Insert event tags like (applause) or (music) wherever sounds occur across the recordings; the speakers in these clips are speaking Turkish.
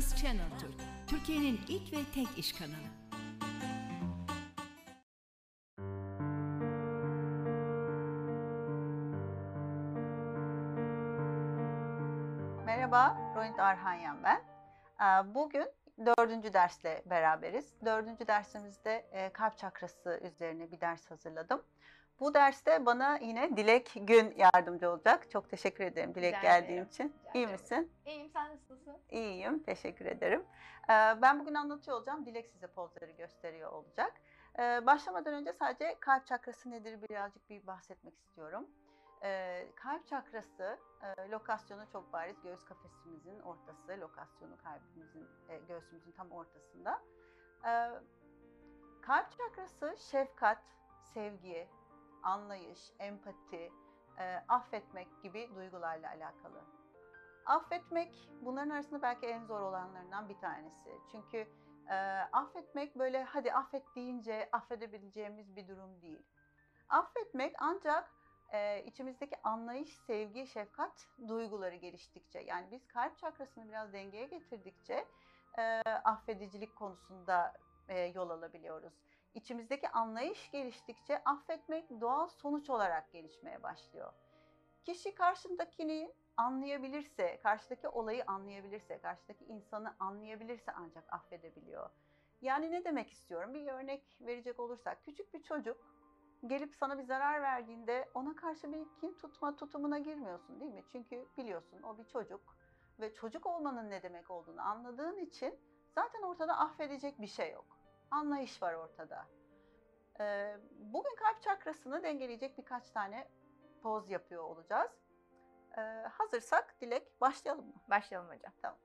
Finans Channel Türk, Türkiye'nin ilk ve tek iş kanalı. Merhaba, Rohit Arhanyan ben. Ee, Bugün dördüncü dersle beraberiz. Dördüncü dersimizde e, kalp çakrası üzerine bir ders hazırladım. Bu derste bana yine Dilek Gün yardımcı olacak. Çok teşekkür ederim Dilek Rica geldiğin ederim. için. Rica İyi ederim. misin? İyiyim sen nasılsın? İyiyim, teşekkür ederim. Ee, Ben bugün anlatıyor olacağım. Dilek size pozları gösteriyor olacak. Ee, Başlamadan önce sadece kalp çakrası nedir birazcık bir bahsetmek istiyorum. Ee, Kalp çakrası e, lokasyonu çok bariz. Göğüs kafesimizin ortası, lokasyonu kalbimizin, e, göğsümüzün tam ortasında. Kalp çakrası şefkat, sevgi, anlayış, empati, e, affetmek gibi duygularla alakalı. Affetmek bunların arasında belki en zor olanlarından bir tanesi. Çünkü e, affetmek böyle hadi affet deyince affedebileceğimiz bir durum değil. Affetmek ancak e, içimizdeki anlayış, sevgi, şefkat duyguları geliştikçe yani biz kalp çakrasını biraz dengeye getirdikçe e, affedicilik konusunda e, yol alabiliyoruz. İçimizdeki anlayış geliştikçe affetmek doğal sonuç olarak gelişmeye başlıyor. Kişi karşındakini anlayabilirse, karşıdaki olayı anlayabilirse, karşıdaki insanı anlayabilirse ancak affedebiliyor. Yani ne demek istiyorum? Bir örnek verecek olursak, küçük bir çocuk gelip sana bir zarar verdiğinde ona karşı bir kin tutma tutumuna girmiyorsun değil mi? Çünkü biliyorsun o bir çocuk ve çocuk olmanın ne demek olduğunu anladığın için zaten ortada affedecek bir şey yok. Anlayış var ortada. Bugün kalp çakrasını dengeleyecek birkaç tane poz yapıyor olacağız. Hazırsak Dilek başlayalım mı? Başlayalım hocam.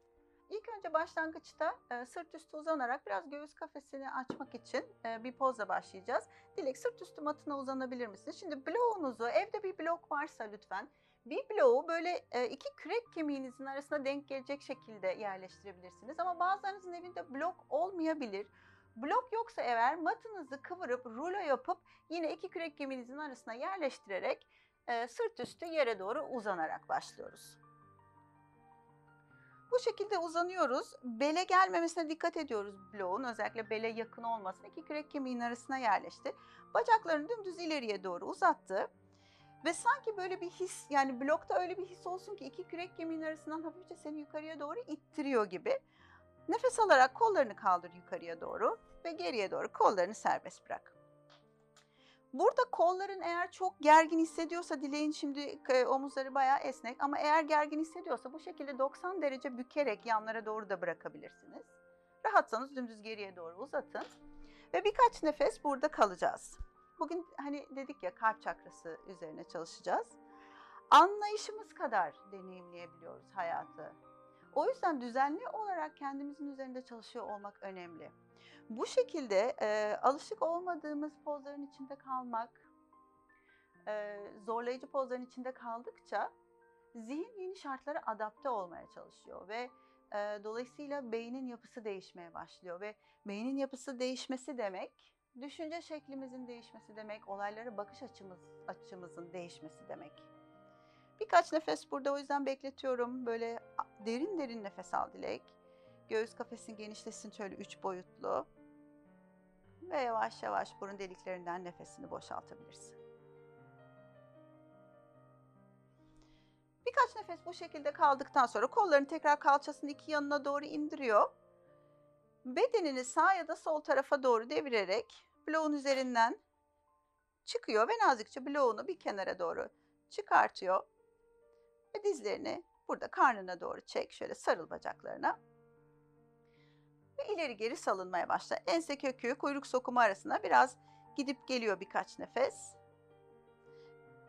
İlk önce başlangıçta e, sırt üstü uzanarak biraz göğüs kafesini açmak için e, bir pozla başlayacağız. Dilek sırt üstü matına uzanabilir misin? Şimdi bloğunuzu, evde bir blok varsa lütfen bir bloğu böyle e, iki kürek kemiğinizin arasına denk gelecek şekilde yerleştirebilirsiniz. Ama bazılarınızın evinde blok olmayabilir. Blok yoksa eğer matınızı kıvırıp rulo yapıp yine iki kürek kemiğinizin arasına yerleştirerek e, sırt üstü yere doğru uzanarak başlıyoruz. Bu şekilde uzanıyoruz. Bele gelmemesine dikkat ediyoruz bloğun. Özellikle bele yakın olmasın. İki kürek kemiğin arasına yerleşti. Bacaklarını dümdüz ileriye doğru uzattı. Ve sanki böyle bir his yani blokta öyle bir his olsun ki iki kürek kemiğin arasından hafifçe seni yukarıya doğru ittiriyor gibi. Nefes alarak kollarını kaldır yukarıya doğru ve geriye doğru kollarını serbest bırak. Burada kolların eğer çok gergin hissediyorsa dileğin şimdi e, omuzları bayağı esnek ama eğer gergin hissediyorsa bu şekilde 90 derece bükerek yanlara doğru da bırakabilirsiniz. Rahatsanız dümdüz geriye doğru uzatın ve birkaç nefes burada kalacağız. Bugün hani dedik ya kalp çakrası üzerine çalışacağız. Anlayışımız kadar deneyimleyebiliyoruz hayatı. O yüzden düzenli olarak kendimizin üzerinde çalışıyor olmak önemli. Bu şekilde e, alışık olmadığımız pozların içinde kalmak, e, zorlayıcı pozların içinde kaldıkça zihin yeni şartlara adapte olmaya çalışıyor ve e, dolayısıyla beynin yapısı değişmeye başlıyor ve beynin yapısı değişmesi demek düşünce şeklimizin değişmesi demek, olaylara bakış açımız açımızın değişmesi demek. Birkaç nefes burada o yüzden bekletiyorum. Böyle derin derin nefes al Dilek. Göğüs kafesin genişlesin şöyle üç boyutlu. Ve yavaş yavaş burun deliklerinden nefesini boşaltabilirsin. Birkaç nefes bu şekilde kaldıktan sonra kollarını tekrar kalçasının iki yanına doğru indiriyor. Bedenini sağ ya da sol tarafa doğru devirerek bloğun üzerinden çıkıyor ve nazikçe bloğunu bir kenara doğru çıkartıyor. Ve dizlerini burada karnına doğru çek. Şöyle sarıl bacaklarına. Ve ileri geri salınmaya başla. Ense kökü, kuyruk sokumu arasına biraz gidip geliyor birkaç nefes.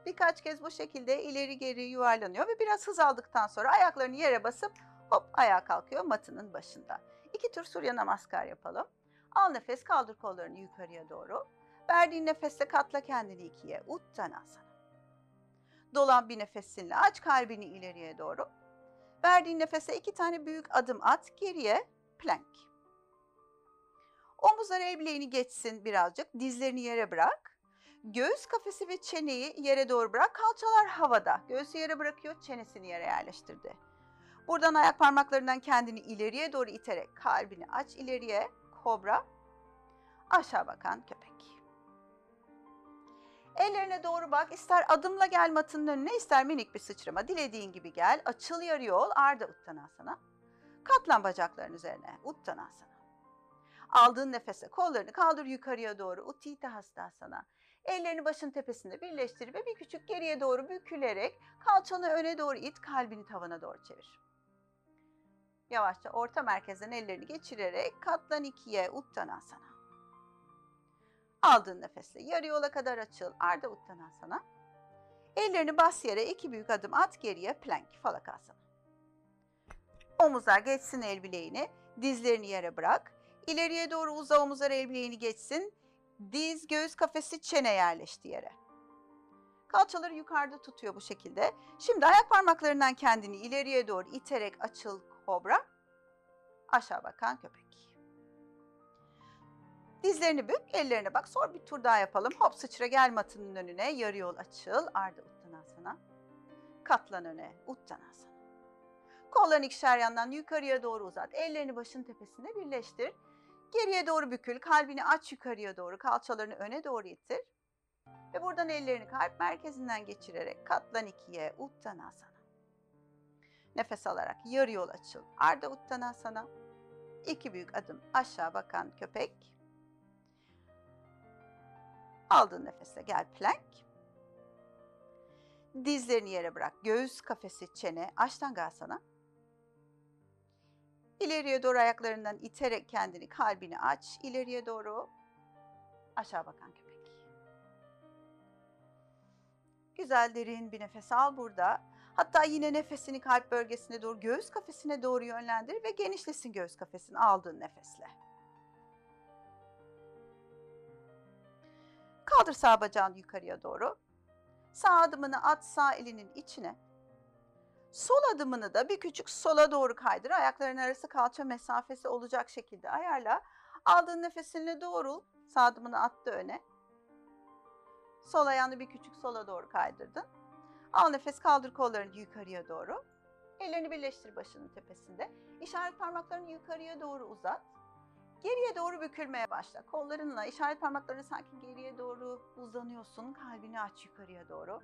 Birkaç kez bu şekilde ileri geri yuvarlanıyor ve biraz hız aldıktan sonra ayaklarını yere basıp hop ayağa kalkıyor matının başında. İki tur Surya Namaskar yapalım. Al nefes, kaldır kollarını yukarıya doğru. Verdiğin nefeste katla kendini ikiye. Uttanasana. Dolan bir nefesinle aç kalbini ileriye doğru. Verdiğin nefese iki tane büyük adım at. Geriye plank. Omuzlar el bileğini geçsin birazcık. Dizlerini yere bırak. Göğüs kafesi ve çeneyi yere doğru bırak. Kalçalar havada. Göğsü yere bırakıyor, çenesini yere yerleştirdi. Buradan ayak parmaklarından kendini ileriye doğru iterek kalbini aç ileriye. Kobra. Aşağı bakan köpek. Ellerine doğru bak. İster adımla gel matının önüne, ister minik bir sıçrama. Dilediğin gibi gel. Açıl yarı yol. Arda Uttanasana. Katlan bacakların üzerine. Uttanasana. Aldığın nefese kollarını kaldır yukarıya doğru. Uttita Hastasana. Ellerini başın tepesinde birleştir ve bir küçük geriye doğru bükülerek kalçanı öne doğru it, kalbini tavana doğru çevir. Yavaşça orta merkezden ellerini geçirerek katlan ikiye Uttanasana. Aldığın nefesle yarı yola kadar açıl. Arda Uttanasana. Ellerini bas yere iki büyük adım at geriye plank falakasana. Omuzlar geçsin el bileğini. Dizlerini yere bırak. İleriye doğru uza omuzlar el bileğini geçsin. Diz, göğüs kafesi, çene yerleşti yere. Kalçaları yukarıda tutuyor bu şekilde. Şimdi ayak parmaklarından kendini ileriye doğru iterek açıl kobra. Aşağı bakan köpek. Dizlerini bük, ellerine bak. Sonra bir tur daha yapalım. Hop sıçra gel matının önüne. Yarı yol açıl. Arda uttanasana. Katlan öne. Uttanasana. Kollarını ikişer yandan yukarıya doğru uzat. Ellerini başın tepesinde birleştir. Geriye doğru bükül. Kalbini aç yukarıya doğru. Kalçalarını öne doğru itir. Ve buradan ellerini kalp merkezinden geçirerek katlan ikiye. Uttanasana. Nefes alarak yarı yol açıl. Arda uttanasana. İki büyük adım aşağı bakan köpek. Aldığın nefese gel plank. Dizlerini yere bırak. Göğüs kafesi, çene, aştangasana. İleriye doğru ayaklarından iterek kendini, kalbini aç. İleriye doğru aşağı bakan köpek. Güzel derin bir nefes al burada. Hatta yine nefesini kalp bölgesine doğru, göğüs kafesine doğru yönlendir ve genişlesin göğüs kafesini aldığın nefesle. Kaldır sağ bacağını yukarıya doğru. Sağ adımını at sağ elinin içine. Sol adımını da bir küçük sola doğru kaydır. Ayakların arası kalça mesafesi olacak şekilde ayarla. Aldığın nefesinle doğrul. Sağ adımını attı öne. Sol ayağını bir küçük sola doğru kaydırdın. Al nefes kaldır kollarını yukarıya doğru. Ellerini birleştir başının tepesinde. İşaret parmaklarını yukarıya doğru uzat. Geriye doğru bükülmeye başla. Kollarınla işaret parmaklarını sanki geriye doğru uzanıyorsun. Kalbini aç yukarıya doğru.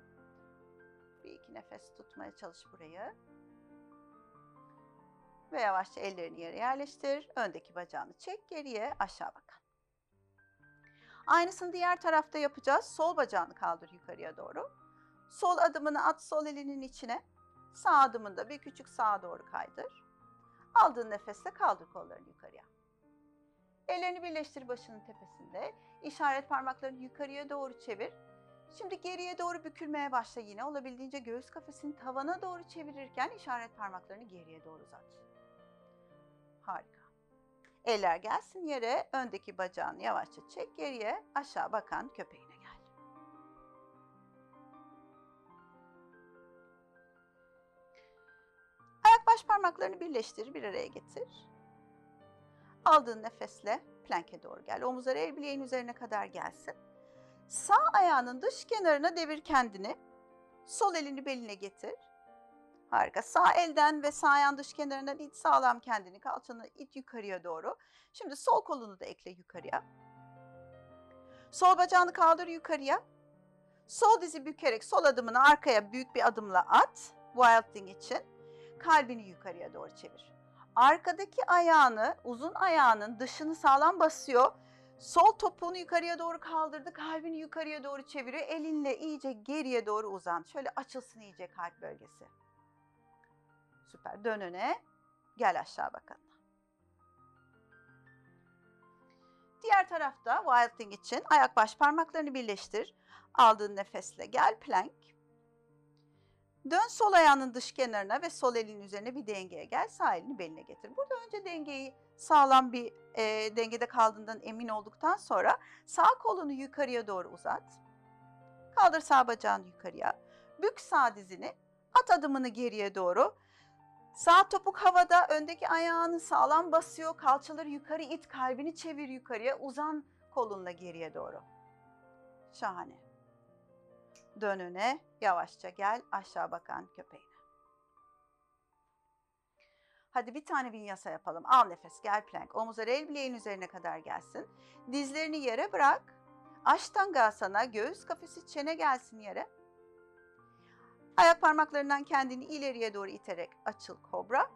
Bir iki nefes tutmaya çalış burayı. Ve yavaşça ellerini yere yerleştir. Öndeki bacağını çek geriye aşağı bakan. Aynısını diğer tarafta yapacağız. Sol bacağını kaldır yukarıya doğru. Sol adımını at sol elinin içine. Sağ adımında bir küçük sağa doğru kaydır. Aldığın nefesle kaldır kollarını yukarıya. Ellerini birleştir başının tepesinde. İşaret parmaklarını yukarıya doğru çevir. Şimdi geriye doğru bükülmeye başla yine. Olabildiğince göğüs kafesini tavana doğru çevirirken işaret parmaklarını geriye doğru uzat. Harika. Eller gelsin yere. Öndeki bacağını yavaşça çek geriye. Aşağı bakan köpeğine gel. Ayak baş parmaklarını birleştir, bir araya getir. Aldığın nefesle planke doğru gel. Omuzlar el bileğin üzerine kadar gelsin. Sağ ayağının dış kenarına devir kendini. Sol elini beline getir. Harika. Sağ elden ve sağ ayağın dış kenarından it sağlam kendini. Kalçanı it yukarıya doğru. Şimdi sol kolunu da ekle yukarıya. Sol bacağını kaldır yukarıya. Sol dizi bükerek sol adımını arkaya büyük bir adımla at. Wilding için. Kalbini yukarıya doğru çevir. Arkadaki ayağını, uzun ayağının dışını sağlam basıyor. Sol topuğunu yukarıya doğru kaldırdı. Kalbini yukarıya doğru çeviriyor. Elinle iyice geriye doğru uzan. Şöyle açılsın iyice kalp bölgesi. Süper. Dön öne. Gel aşağı bakalım. Diğer tarafta Wild Thing için ayak baş parmaklarını birleştir. Aldığın nefesle gel plank. Dön sol ayağının dış kenarına ve sol elin üzerine bir dengeye gel. Sağ elini beline getir. Burada önce dengeyi sağlam bir e, dengede kaldığından emin olduktan sonra sağ kolunu yukarıya doğru uzat. Kaldır sağ bacağını yukarıya. Bük sağ dizini. At adımını geriye doğru. Sağ topuk havada öndeki ayağını sağlam basıyor. Kalçaları yukarı it, kalbini çevir yukarıya. Uzan kolunla geriye doğru. Şahane. Dön öne, yavaşça gel aşağı bakan köpeğine. Hadi bir tane vinyasa yapalım. Al nefes, gel plank. Omuzlar el bileğin üzerine kadar gelsin. Dizlerini yere bırak. Ashtangasana, göğüs kafesi çene gelsin yere. Ayak parmaklarından kendini ileriye doğru iterek açıl kobra.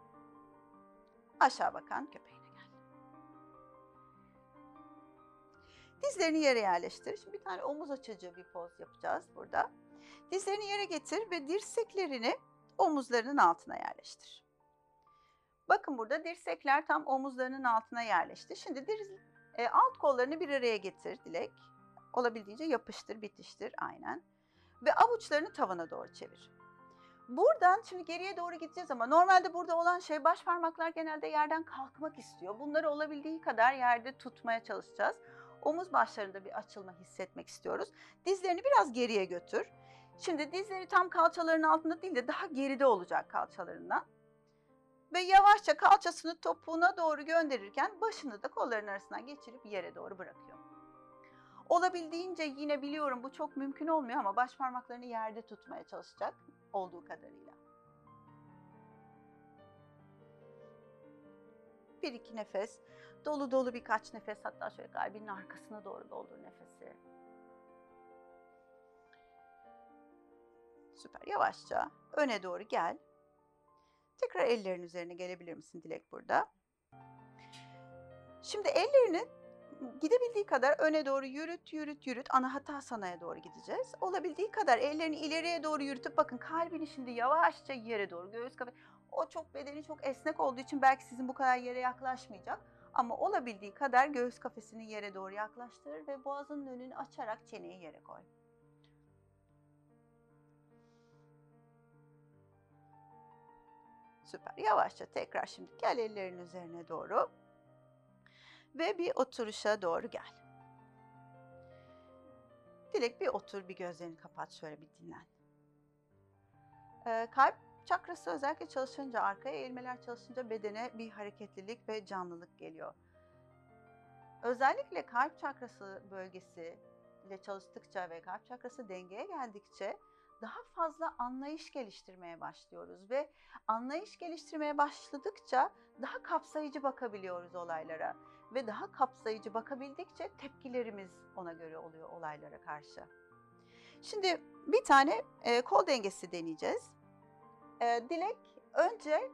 Aşağı bakan köpeğine Dizlerini yere yerleştir. Şimdi bir tane omuz açıcı bir poz yapacağız burada. Dizlerini yere getir ve dirseklerini omuzlarının altına yerleştir. Bakın burada dirsekler tam omuzlarının altına yerleşti. Şimdi diz, e, alt kollarını bir araya getir Dilek. Olabildiğince yapıştır, bitiştir aynen. Ve avuçlarını tavana doğru çevir. Buradan şimdi geriye doğru gideceğiz ama normalde burada olan şey baş parmaklar genelde yerden kalkmak istiyor. Bunları olabildiği kadar yerde tutmaya çalışacağız. Omuz başlarında bir açılma hissetmek istiyoruz. Dizlerini biraz geriye götür. Şimdi dizleri tam kalçaların altında değil de daha geride olacak kalçalarından. Ve yavaşça kalçasını topuğuna doğru gönderirken başını da kolların arasından geçirip yere doğru bırakıyor. Olabildiğince yine biliyorum bu çok mümkün olmuyor ama baş parmaklarını yerde tutmaya çalışacak olduğu kadarıyla. Bir iki nefes, dolu dolu birkaç nefes hatta şöyle kalbinin arkasına doğru doldur nefesi. Süper. Yavaşça öne doğru gel. Tekrar ellerin üzerine gelebilir misin Dilek burada? Şimdi ellerini gidebildiği kadar öne doğru yürüt, yürüt, yürüt. Anahata sanaya doğru gideceğiz. Olabildiği kadar ellerini ileriye doğru yürütüp bakın kalbini şimdi yavaşça yere doğru göğüs kafe. O çok bedeni çok esnek olduğu için belki sizin bu kadar yere yaklaşmayacak. Ama olabildiği kadar göğüs kafesini yere doğru yaklaştır ve boğazının önünü açarak çeneyi yere koy. Süper. Yavaşça tekrar şimdi gel ellerin üzerine doğru. Ve bir oturuşa doğru gel. Dilek bir otur, bir gözlerini kapat, şöyle bir dinlen. Ee, kalp çakrası özellikle çalışınca, arkaya eğilmeler çalışınca bedene bir hareketlilik ve canlılık geliyor. Özellikle kalp çakrası bölgesi ile çalıştıkça ve kalp çakrası dengeye geldikçe daha fazla anlayış geliştirmeye başlıyoruz ve anlayış geliştirmeye başladıkça daha kapsayıcı bakabiliyoruz olaylara ve daha kapsayıcı bakabildikçe tepkilerimiz ona göre oluyor olaylara karşı. Şimdi bir tane kol dengesi deneyeceğiz. E, Dilek önce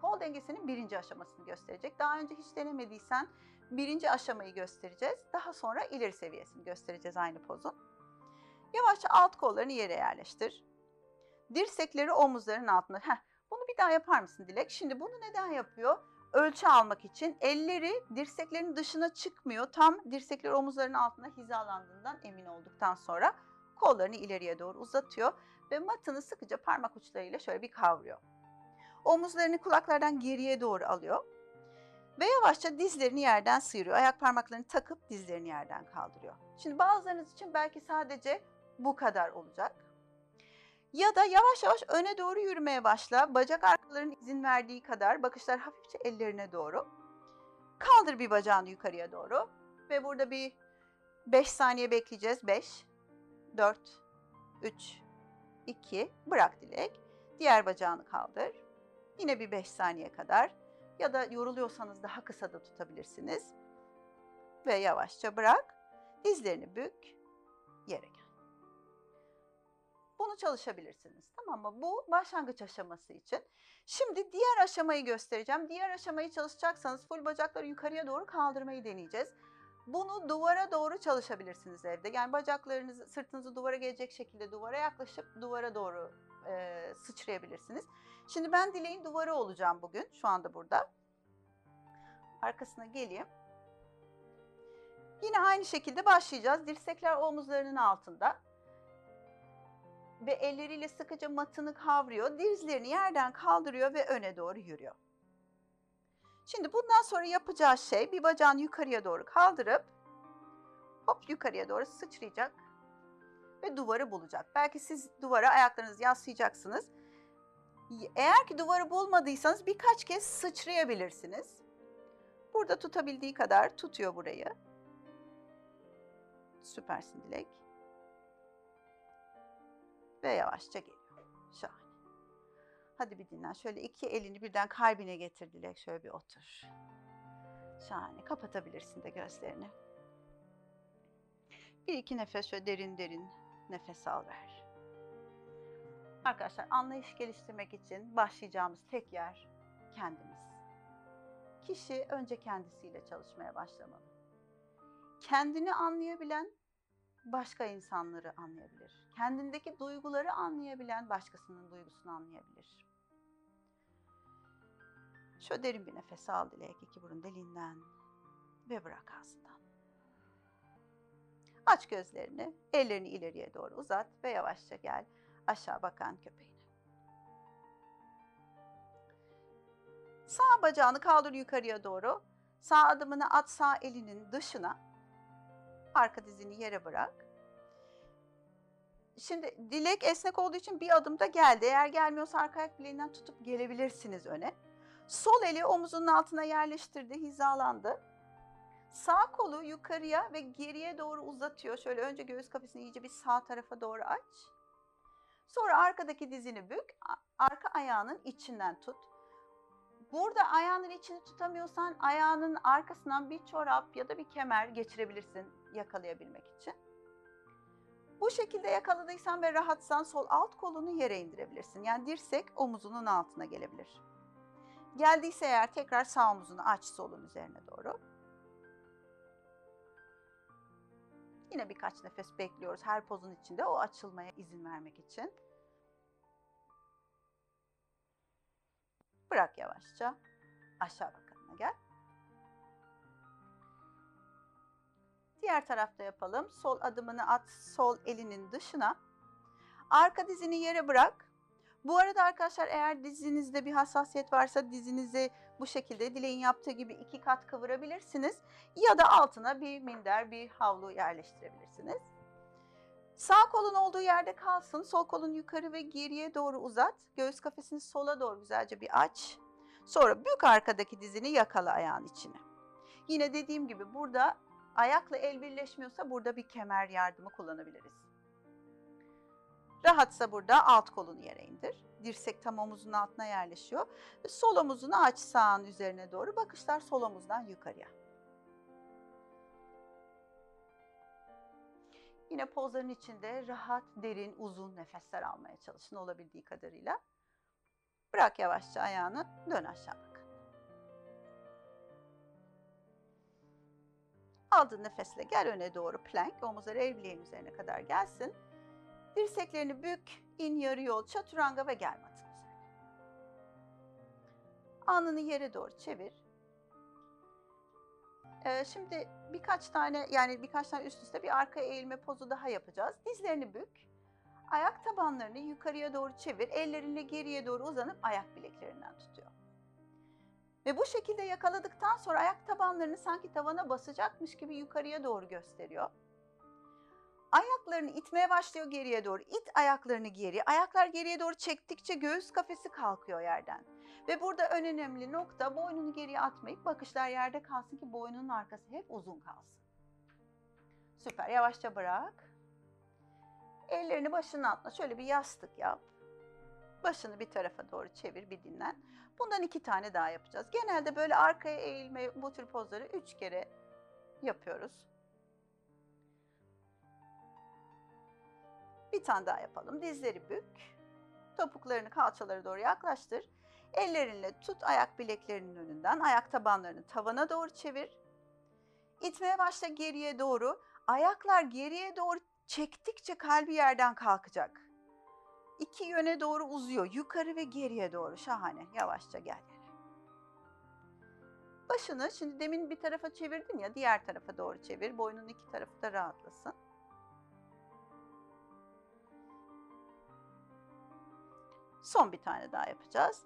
kol dengesinin birinci aşamasını gösterecek. Daha önce hiç denemediysen birinci aşamayı göstereceğiz. Daha sonra ileri seviyesini göstereceğiz aynı pozun. Yavaşça alt kollarını yere yerleştir. Dirsekleri omuzların altına. Heh, bunu bir daha yapar mısın Dilek? Şimdi bunu neden yapıyor? Ölçü almak için elleri dirseklerin dışına çıkmıyor. Tam dirsekler omuzların altına hizalandığından emin olduktan sonra kollarını ileriye doğru uzatıyor ve matını sıkıca parmak uçlarıyla şöyle bir kavruyor. Omuzlarını kulaklardan geriye doğru alıyor ve yavaşça dizlerini yerden sıyırıyor. Ayak parmaklarını takıp dizlerini yerden kaldırıyor. Şimdi bazılarınız için belki sadece bu kadar olacak. Ya da yavaş yavaş öne doğru yürümeye başla. Bacak arkalarının izin verdiği kadar bakışlar hafifçe ellerine doğru. Kaldır bir bacağını yukarıya doğru. Ve burada bir 5 saniye bekleyeceğiz. 5, 4, 3, 2, bırak Dilek. Diğer bacağını kaldır. Yine bir 5 saniye kadar. Ya da yoruluyorsanız daha kısa da tutabilirsiniz. Ve yavaşça bırak. Dizlerini bük. Yere gel. Bunu çalışabilirsiniz. Tamam mı? Bu başlangıç aşaması için. Şimdi diğer aşamayı göstereceğim. Diğer aşamayı çalışacaksanız full bacakları yukarıya doğru kaldırmayı deneyeceğiz. Bunu duvara doğru çalışabilirsiniz evde. Yani bacaklarınızı, sırtınızı duvara gelecek şekilde duvara yaklaşıp duvara doğru e, sıçrayabilirsiniz. Şimdi ben dileğin duvarı olacağım bugün. Şu anda burada. Arkasına geleyim. Yine aynı şekilde başlayacağız. Dirsekler omuzlarının altında ve elleriyle sıkıca matını kavruyor. Dizlerini yerden kaldırıyor ve öne doğru yürüyor. Şimdi bundan sonra yapacağı şey bir bacağını yukarıya doğru kaldırıp hop yukarıya doğru sıçrayacak ve duvarı bulacak. Belki siz duvara ayaklarınızı yaslayacaksınız. Eğer ki duvarı bulmadıysanız birkaç kez sıçrayabilirsiniz. Burada tutabildiği kadar tutuyor burayı. Süpersin Dilek ve yavaşça geliyor. Şahane. Hadi bir dinlen. Şöyle iki elini birden kalbine getir Dilek. Şöyle bir otur. Şahane. Kapatabilirsin de gözlerini. Bir iki nefes şöyle derin derin nefes al ver. Arkadaşlar anlayış geliştirmek için başlayacağımız tek yer kendimiz. Kişi önce kendisiyle çalışmaya başlamalı. Kendini anlayabilen başka insanları anlayabilir. Kendindeki duyguları anlayabilen başkasının duygusunu anlayabilir. Şöyle derin bir nefes al Dilek iki burun deliğinden ve bırak ağzından. Aç gözlerini, ellerini ileriye doğru uzat ve yavaşça gel aşağı bakan köpeğine. Sağ bacağını kaldır yukarıya doğru. Sağ adımını at sağ elinin dışına. Arka dizini yere bırak. Şimdi dilek esnek olduğu için bir adımda geldi. Eğer gelmiyorsa arka ayak bileğinden tutup gelebilirsiniz öne. Sol eli omuzunun altına yerleştirdi, hizalandı. Sağ kolu yukarıya ve geriye doğru uzatıyor. Şöyle önce göğüs kafesini iyice bir sağ tarafa doğru aç. Sonra arkadaki dizini bük, arka ayağının içinden tut. Burada ayağının içini tutamıyorsan ayağının arkasından bir çorap ya da bir kemer geçirebilirsin yakalayabilmek için. Bu şekilde yakaladıysan ve rahatsan sol alt kolunu yere indirebilirsin. Yani dirsek omuzunun altına gelebilir. Geldiyse eğer tekrar sağ omuzunu aç solun üzerine doğru. Yine birkaç nefes bekliyoruz her pozun içinde o açılmaya izin vermek için. Bırak yavaşça. Aşağı bakalım gel. Diğer tarafta yapalım. Sol adımını at sol elinin dışına. Arka dizini yere bırak. Bu arada arkadaşlar eğer dizinizde bir hassasiyet varsa dizinizi bu şekilde dileğin yaptığı gibi iki kat kıvırabilirsiniz. Ya da altına bir minder, bir havlu yerleştirebilirsiniz. Sağ kolun olduğu yerde kalsın. Sol kolun yukarı ve geriye doğru uzat. Göğüs kafesini sola doğru güzelce bir aç. Sonra bük arkadaki dizini yakala ayağın içine. Yine dediğim gibi burada ayakla el birleşmiyorsa burada bir kemer yardımı kullanabiliriz. Rahatsa burada alt kolunu yere indir. Dirsek tam omuzun altına yerleşiyor. Sol omuzunu aç sağın üzerine doğru. Bakışlar sol omuzdan yukarıya. Yine pozların içinde rahat, derin, uzun nefesler almaya çalışın olabildiği kadarıyla. Bırak yavaşça ayağını, dön aşağı Aldığın nefesle gel öne doğru plank, omuzlar el bileğin üzerine kadar gelsin. Dirseklerini bük, in yarı yol, çaturanga ve gel matın üzerine. Alnını yere doğru çevir. Ee, şimdi birkaç tane yani birkaç tane üst üste bir arka eğilme pozu daha yapacağız. Dizlerini bük. Ayak tabanlarını yukarıya doğru çevir. Ellerinle geriye doğru uzanıp ayak bileklerinden tutuyor. Ve bu şekilde yakaladıktan sonra ayak tabanlarını sanki tavana basacakmış gibi yukarıya doğru gösteriyor. Ayaklarını itmeye başlıyor geriye doğru. İt ayaklarını geri. Ayaklar geriye doğru çektikçe göğüs kafesi kalkıyor yerden. Ve burada en önemli nokta boynunu geriye atmayıp bakışlar yerde kalsın ki boynunun arkası hep uzun kalsın. Süper. Yavaşça bırak. Ellerini başının altına şöyle bir yastık yap. Başını bir tarafa doğru çevir, bir dinlen. Bundan iki tane daha yapacağız. Genelde böyle arkaya eğilme bu tür pozları üç kere yapıyoruz. Bir tane daha yapalım. Dizleri bük. Topuklarını kalçalara doğru yaklaştır. Ellerinle tut ayak bileklerinin önünden. Ayak tabanlarını tavana doğru çevir. İtmeye başla geriye doğru. Ayaklar geriye doğru çektikçe kalbi yerden kalkacak. İki yöne doğru uzuyor. Yukarı ve geriye doğru. Şahane. Yavaşça gel. Başını şimdi demin bir tarafa çevirdin ya diğer tarafa doğru çevir. Boynun iki tarafı da rahatlasın. Son bir tane daha yapacağız.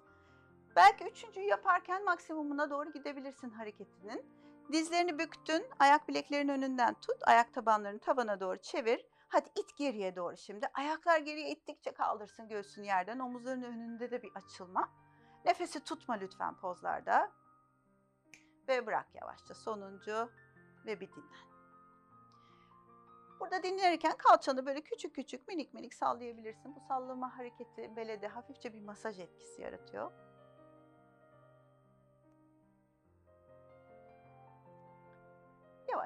Belki üçüncüyü yaparken maksimumuna doğru gidebilirsin hareketinin. Dizlerini büktün, ayak bileklerinin önünden tut, ayak tabanlarını tavana doğru çevir. Hadi it geriye doğru şimdi. Ayaklar geriye ittikçe kaldırsın göğsünü yerden. Omuzların önünde de bir açılma. Nefesi tutma lütfen pozlarda. Ve bırak yavaşça sonuncu ve bir dinlen. Burada dinlenirken kalçanı böyle küçük küçük minik minik sallayabilirsin. Bu sallama hareketi belede hafifçe bir masaj etkisi yaratıyor.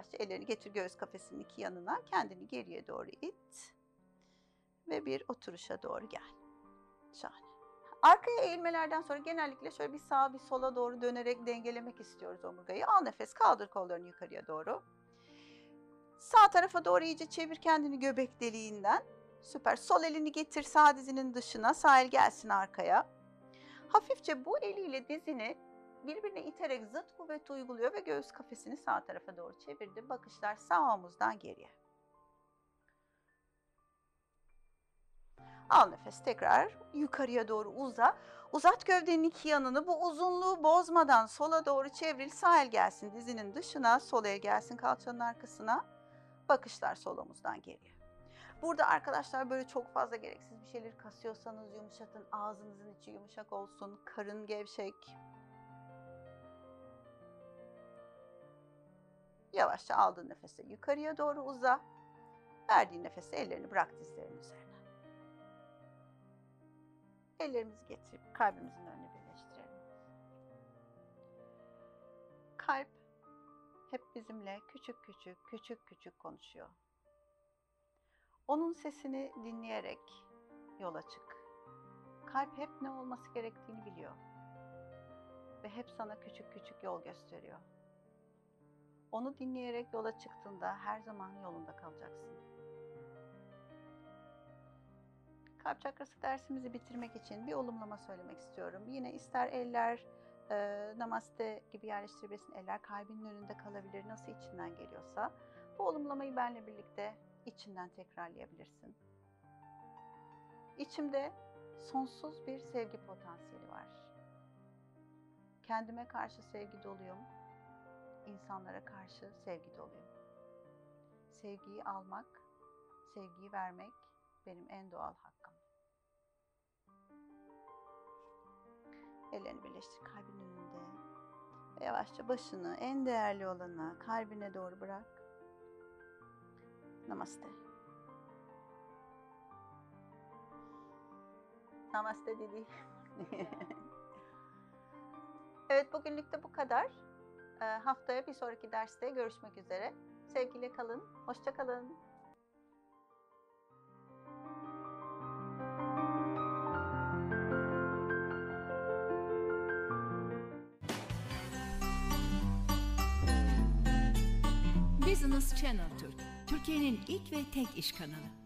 Yavaşça ellerini getir göğüs kafesinin iki yanına. Kendini geriye doğru it. Ve bir oturuşa doğru gel. Şahane. Arkaya eğilmelerden sonra genellikle şöyle bir sağa bir sola doğru dönerek dengelemek istiyoruz omurgayı. Al nefes kaldır kollarını yukarıya doğru. Sağ tarafa doğru iyice çevir kendini göbek deliğinden. Süper. Sol elini getir sağ dizinin dışına. Sağ el gelsin arkaya. Hafifçe bu eliyle dizini birbirine iterek zıt kuvvet uyguluyor ve göğüs kafesini sağ tarafa doğru çevirdi. Bakışlar sağ omuzdan geriye. Al nefes tekrar yukarıya doğru uza. Uzat gövdenin iki yanını bu uzunluğu bozmadan sola doğru çevril. Sağ el gelsin dizinin dışına, sol el gelsin kalçanın arkasına. Bakışlar sol omuzdan geriye. Burada arkadaşlar böyle çok fazla gereksiz bir şeyleri kasıyorsanız yumuşatın. Ağzınızın içi yumuşak olsun. Karın gevşek. Yavaşça aldığın nefese yukarıya doğru uza. Verdiğin nefese ellerini bırak dizlerinin üzerine. Ellerimizi getirip kalbimizin önüne birleştirelim. Kalp hep bizimle küçük küçük küçük küçük konuşuyor. Onun sesini dinleyerek yola çık. Kalp hep ne olması gerektiğini biliyor. Ve hep sana küçük küçük yol gösteriyor. Onu dinleyerek yola çıktığında her zaman yolunda kalacaksın. Kalp çakrası dersimizi bitirmek için bir olumlama söylemek istiyorum. Yine ister eller e, namaste gibi yerleştirebilirsin. Eller kalbinin önünde kalabilir. Nasıl içinden geliyorsa. Bu olumlamayı benle birlikte içinden tekrarlayabilirsin. İçimde sonsuz bir sevgi potansiyeli var. Kendime karşı sevgi doluyum. İnsanlara karşı sevgi doluyum. Sevgiyi almak, sevgiyi vermek benim en doğal hakkım. Ellerini birleştir kalbin önünde. Ve yavaşça başını en değerli olana kalbine doğru bırak. Namaste. Namaste Didi. (laughs) evet bugünlük de bu kadar. Ee, haftaya bir sonraki derste görüşmek üzere. Sevgiyle kalın. Hoşça kalın. Business Channel Türk, Türkiye'nin ilk ve tek iş kanalı.